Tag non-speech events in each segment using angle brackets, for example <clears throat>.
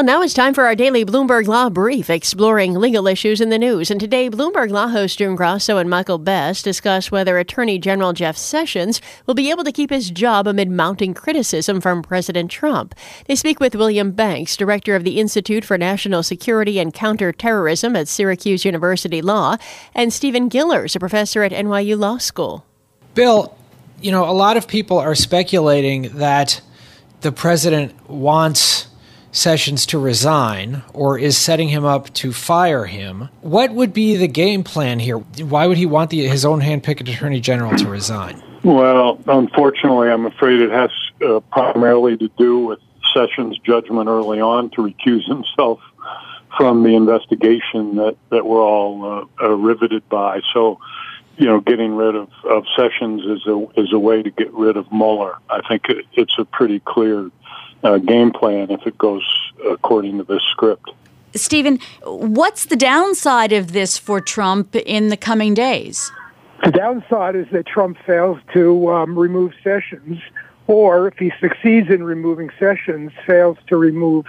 Well, now it's time for our daily Bloomberg Law Brief, exploring legal issues in the news. And today, Bloomberg Law hosts June Grasso and Michael Best discuss whether Attorney General Jeff Sessions will be able to keep his job amid mounting criticism from President Trump. They speak with William Banks, director of the Institute for National Security and Counterterrorism at Syracuse University Law, and Stephen Gillers, a professor at NYU Law School. Bill, you know, a lot of people are speculating that the president wants Sessions to resign or is setting him up to fire him. What would be the game plan here? Why would he want the, his own handpicked attorney general to resign? Well, unfortunately, I'm afraid it has uh, primarily to do with Sessions' judgment early on to recuse himself from the investigation that, that we're all uh, uh, riveted by. So, you know, getting rid of, of Sessions is a is a way to get rid of Mueller. I think it, it's a pretty clear uh, game plan if it goes according to this script. Stephen, what's the downside of this for Trump in the coming days? The downside is that Trump fails to um, remove Sessions, or if he succeeds in removing Sessions, fails to remove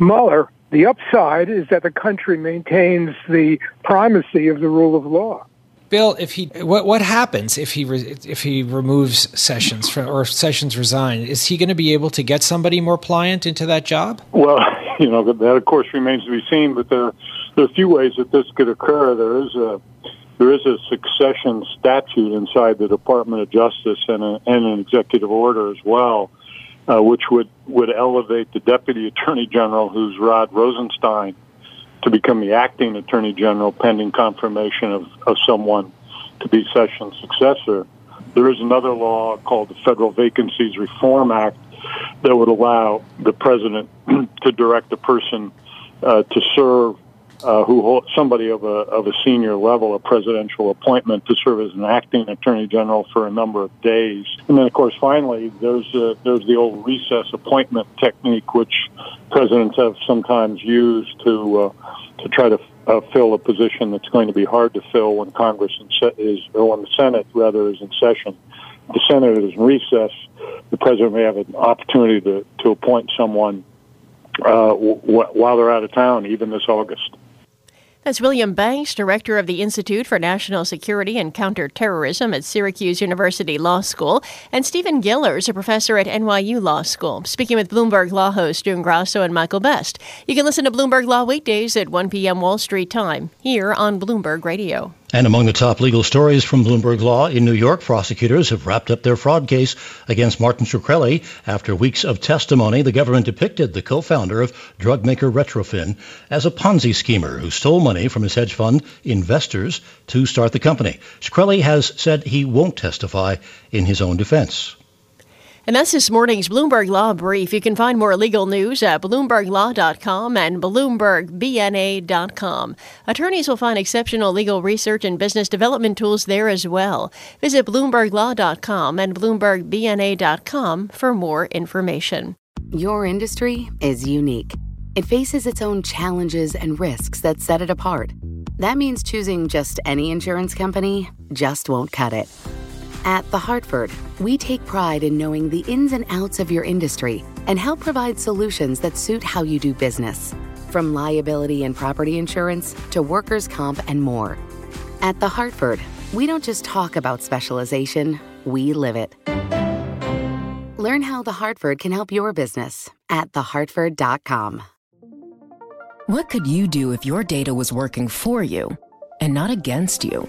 Mueller. The upside is that the country maintains the primacy of the rule of law. Bill, if he what what happens if he re, if he removes Sessions from, or Sessions resign? Is he going to be able to get somebody more pliant into that job? Well, <laughs> you know that of course remains to be seen. But there there are a few ways that this could occur. There is a there is a succession statute inside the Department of Justice and, a, and an executive order as well, uh, which would would elevate the deputy attorney general, who's Rod Rosenstein to become the acting attorney general pending confirmation of, of someone to be Sessions' successor. There is another law called the Federal Vacancies Reform Act that would allow the president <clears throat> to direct a person uh, to serve uh, who hold, somebody of a of a senior level, a presidential appointment to serve as an acting attorney general for a number of days. And then, of course, finally, there's uh, there's the old recess appointment technique, which presidents have sometimes used to uh, to try to uh, fill a position that's going to be hard to fill when Congress is or when the Senate rather is in session. The Senate is in recess. The president may have an opportunity to to appoint someone uh, w- while they're out of town, even this August. That's William Banks, director of the Institute for National Security and Counterterrorism at Syracuse University Law School, and Stephen Gillers, a professor at NYU Law School, speaking with Bloomberg Law host June Grasso and Michael Best. You can listen to Bloomberg Law weekdays at 1 p.m. Wall Street time here on Bloomberg Radio. And among the top legal stories from Bloomberg Law in New York, prosecutors have wrapped up their fraud case against Martin Shkreli. After weeks of testimony, the government depicted the co-founder of drug maker Retrophin as a Ponzi schemer who stole money from his hedge fund investors to start the company. Shkreli has said he won't testify in his own defense. And that's this morning's Bloomberg Law Brief. You can find more legal news at BloombergLaw.com and BloombergBNA.com. Attorneys will find exceptional legal research and business development tools there as well. Visit BloombergLaw.com and BloombergBNA.com for more information. Your industry is unique. It faces its own challenges and risks that set it apart. That means choosing just any insurance company just won't cut it. At The Hartford, we take pride in knowing the ins and outs of your industry and help provide solutions that suit how you do business. From liability and property insurance to workers' comp and more. At The Hartford, we don't just talk about specialization, we live it. Learn how The Hartford can help your business at thehartford.com. What could you do if your data was working for you and not against you?